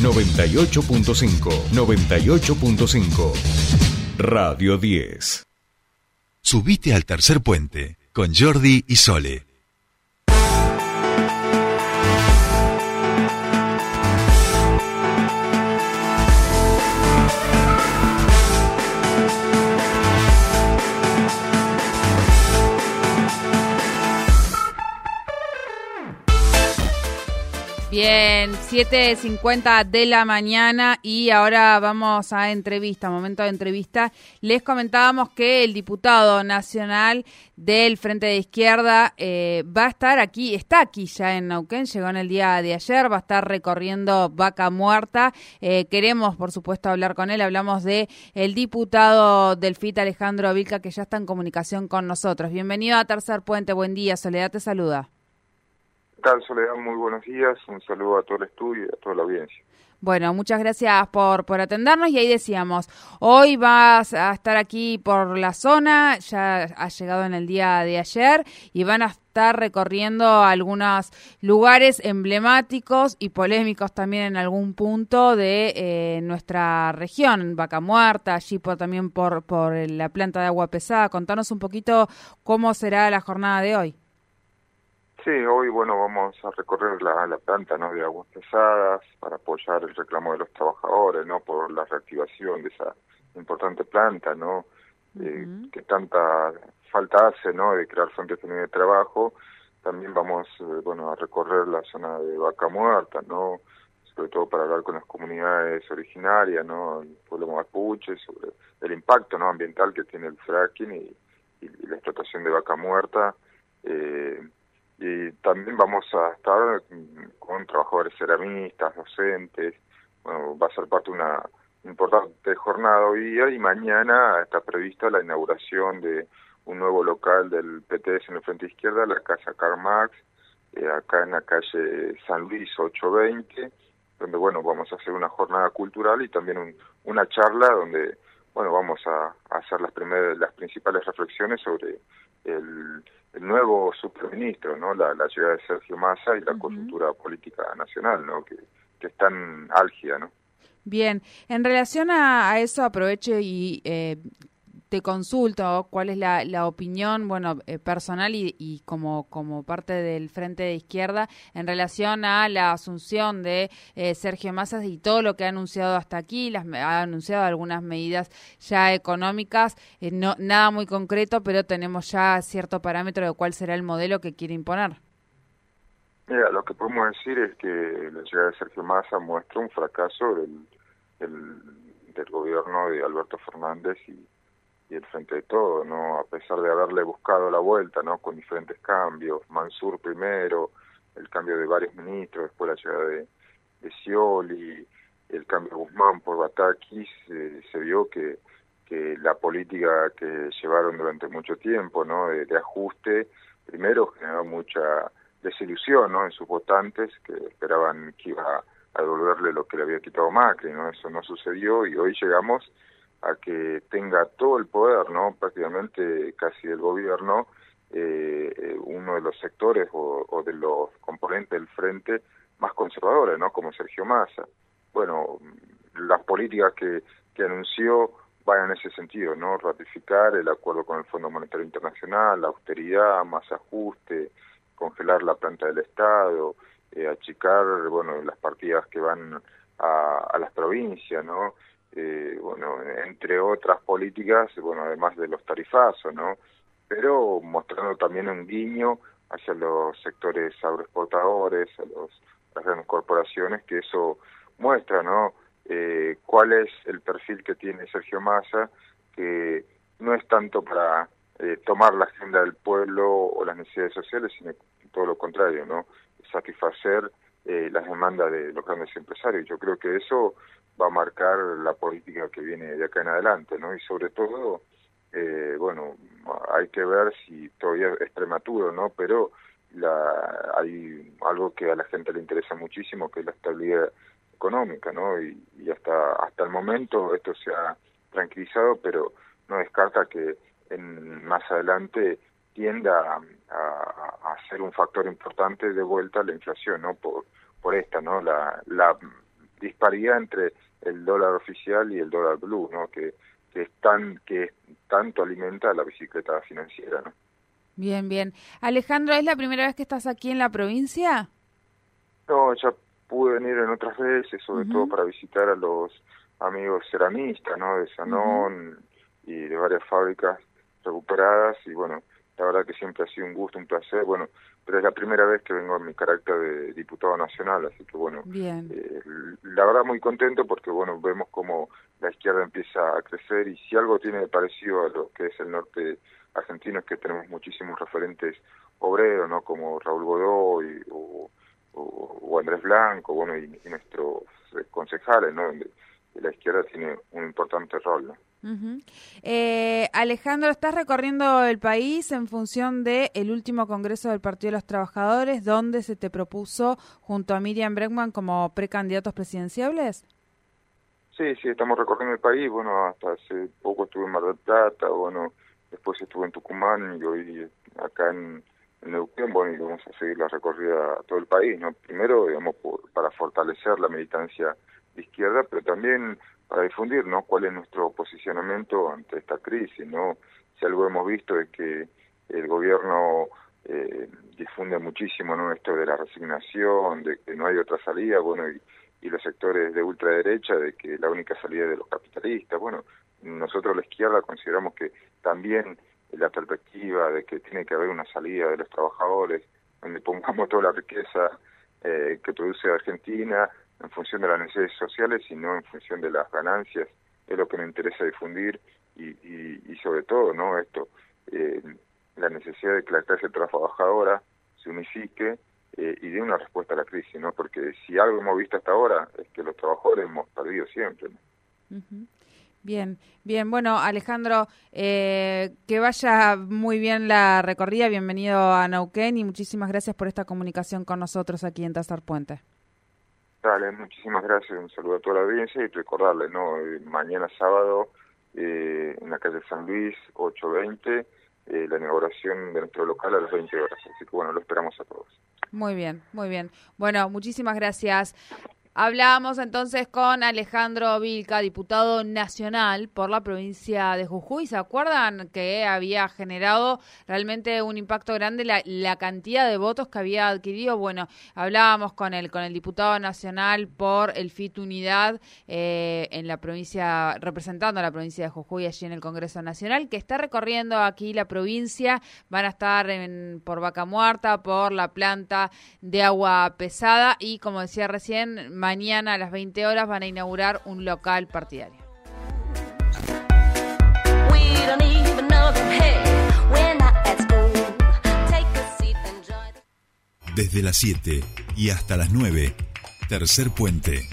98.5, 98.5. Radio 10. Subite al tercer puente con Jordi y Sole. 7.50 de la mañana y ahora vamos a entrevista, momento de entrevista. Les comentábamos que el diputado nacional del Frente de Izquierda eh, va a estar aquí, está aquí ya en Neuquén, llegó en el día de ayer, va a estar recorriendo Vaca Muerta. Eh, queremos, por supuesto, hablar con él. Hablamos de el diputado del FIT, Alejandro Vilca, que ya está en comunicación con nosotros. Bienvenido a Tercer Puente, buen día, Soledad te saluda. ¿Qué tal, Soledad? Muy buenos días. Un saludo a todo el estudio y a toda la audiencia. Bueno, muchas gracias por, por atendernos y ahí decíamos, hoy vas a estar aquí por la zona, ya ha llegado en el día de ayer y van a estar recorriendo algunos lugares emblemáticos y polémicos también en algún punto de eh, nuestra región, Vaca Muerta, allí por, también por, por la planta de agua pesada. Contanos un poquito cómo será la jornada de hoy. Sí, hoy bueno vamos a recorrer la, la planta ¿no? de aguas pesadas para apoyar el reclamo de los trabajadores, no por la reactivación de esa importante planta, no eh, que tanta falta hace, no de crear fuentes de trabajo. También vamos eh, bueno a recorrer la zona de Vaca Muerta, no sobre todo para hablar con las comunidades originarias, no el pueblo mapuche sobre el impacto no ambiental que tiene el fracking y, y la explotación de Vaca Muerta. Eh, y también vamos a estar con trabajadores ceramistas, docentes, bueno, va a ser parte de una importante jornada hoy día y mañana está prevista la inauguración de un nuevo local del PTS en el frente izquierda, la Casa Karl Marx, eh, acá en la calle San Luis 820, donde bueno, vamos a hacer una jornada cultural y también una charla donde bueno, vamos a, a hacer las primeras las principales reflexiones sobre el el nuevo superministro, ¿no? La, la ciudad de Sergio Massa y la coyuntura política nacional, ¿no? Que, que es tan álgida, ¿no? Bien, en relación a, a eso aprovecho y eh, te consulto cuál es la, opinión, bueno, eh, personal y, y, como, como parte del Frente de Izquierda en relación a la asunción de eh, Sergio Massa y todo lo que ha anunciado hasta aquí, las, ha anunciado algunas medidas ya económicas, eh, nada muy concreto, pero tenemos ya cierto parámetro de cuál será el modelo que quiere imponer. Mira, lo que podemos decir es que la llegada de Sergio Massa muestra un fracaso del, del, del gobierno de Alberto Fernández y y el frente de todo, ¿no? A pesar de haberle buscado la vuelta, ¿no? Con diferentes cambios, Mansur primero, el cambio de varios ministros, después la llegada de, de Scioli, el cambio de Guzmán por Batakis, eh, se vio que, que la política que llevaron durante mucho tiempo, ¿no? De, de ajuste, primero generó mucha desilusión, ¿no? En sus votantes que esperaban que iba a devolverle lo que le había quitado Macri, ¿no? Eso no sucedió y hoy llegamos a que tenga todo el poder, ¿no? Prácticamente casi el gobierno, eh, eh, uno de los sectores o, o, de los componentes del frente más conservadores, ¿no? Como Sergio Massa. Bueno, las políticas que, que anunció van en ese sentido, ¿no? Ratificar el acuerdo con el Fondo Monetario Internacional, la austeridad, más ajuste, congelar la planta del Estado, eh, achicar, bueno, las partidas que van a, a las provincias, ¿no? Eh, bueno, entre otras políticas, bueno, además de los tarifazos, ¿no? Pero mostrando también un guiño hacia los sectores agroexportadores, a, los, las grandes corporaciones, que eso muestra, ¿no? Eh, cuál es el perfil que tiene Sergio Massa, que no es tanto para eh, tomar la agenda del pueblo o las necesidades sociales, sino todo lo contrario, ¿no? Satisfacer eh, las demandas de los grandes empresarios. Yo creo que eso va a marcar la política que viene de acá en adelante, ¿no? Y sobre todo, eh, bueno, hay que ver si todavía es prematuro, ¿no? Pero la, hay algo que a la gente le interesa muchísimo, que es la estabilidad económica, ¿no? Y, hasta hasta el momento esto se ha tranquilizado, pero no descarta que en, más adelante tienda a, a, a, ser un factor importante de vuelta a la inflación, ¿no? Por, por esta, ¿no? La, la disparidad entre el dólar oficial y el dólar blue, ¿no? Que, que, es tan, que tanto alimenta la bicicleta financiera, ¿no? Bien, bien. Alejandro, ¿es la primera vez que estás aquí en la provincia? No, ya pude venir en otras veces, sobre todo para visitar a los amigos ceramistas, ¿no? De Sanón y de varias fábricas recuperadas y bueno, la verdad que siempre ha sido un gusto, un placer, bueno, pero es la primera vez que vengo en mi carácter de diputado nacional, así que bueno, eh, la verdad muy contento porque bueno, vemos como la izquierda empieza a crecer y si algo tiene parecido a lo que es el norte argentino es que tenemos muchísimos referentes obreros, ¿no? Como Raúl Godoy o, o, Andrés Blanco, bueno, y, nuestros concejales, ¿no? Donde la izquierda tiene un importante rol, ¿no? Eh, Alejandro, estás recorriendo el país en función del el último Congreso del Partido de los Trabajadores, donde se te propuso junto a Miriam Bregman como precandidatos presidenciables. Sí, sí, estamos recorriendo el país. Bueno, hasta hace poco estuve en Mar del Plata, bueno, después estuve en Tucumán y hoy acá en, en Neuquén, bueno, y vamos a seguir la recorrida a todo el país, ¿no? Primero, digamos, para fortalecer la militancia de izquierda, pero también para difundir no cuál es nuestro posicionamiento ante esta crisis no si algo hemos visto es que el gobierno eh, difunde muchísimo no esto de la resignación de que no hay otra salida bueno y, los sectores de ultraderecha de que la única salida es de los capitalistas. Bueno nosotros la izquierda consideramos que también la perspectiva de que tiene que haber una salida de los trabajadores donde pongamos toda la riqueza eh, que produce Argentina en función de las necesidades sociales y no en función de las ganancias, es lo que me interesa difundir y, y, sobre todo, ¿no? Esto, eh, la necesidad de que la clase trabajadora se unifique eh, y dé una respuesta a la crisis, ¿no? Porque si algo hemos visto hasta ahora es que los trabajadores hemos perdido siempre. Bien, bien. Bueno, Alejandro, eh, que vaya muy bien la recorrida. Bienvenido a Nauquén y muchísimas gracias por esta comunicación con nosotros aquí en Tazar Puente. Dale, muchísimas gracias, un saludo a toda la audiencia y recordarle, ¿no? Eh, mañana sábado eh, en la calle San Luis, 8.20, eh, la inauguración de nuestro local a las 20 horas. Así que bueno, lo esperamos a todos. Muy bien, muy bien. Bueno, muchísimas gracias. Hablábamos entonces con Alejandro Vilca, diputado nacional por la provincia de Jujuy. ¿Se acuerdan que había generado realmente un impacto grande la, cantidad de votos que había adquirido? Bueno, hablábamos con el, con el diputado nacional por el FIT Unidad eh, en la provincia, representando a la provincia de Jujuy allí en el Congreso Nacional, que está recorriendo aquí la provincia. Van a estar en, por Vaca Muerta, por la planta de agua pesada y, como decía recién, mañana a las 20 horas van a inaugurar un local partidario. Desde las 7 y hasta las 9, tercer puente.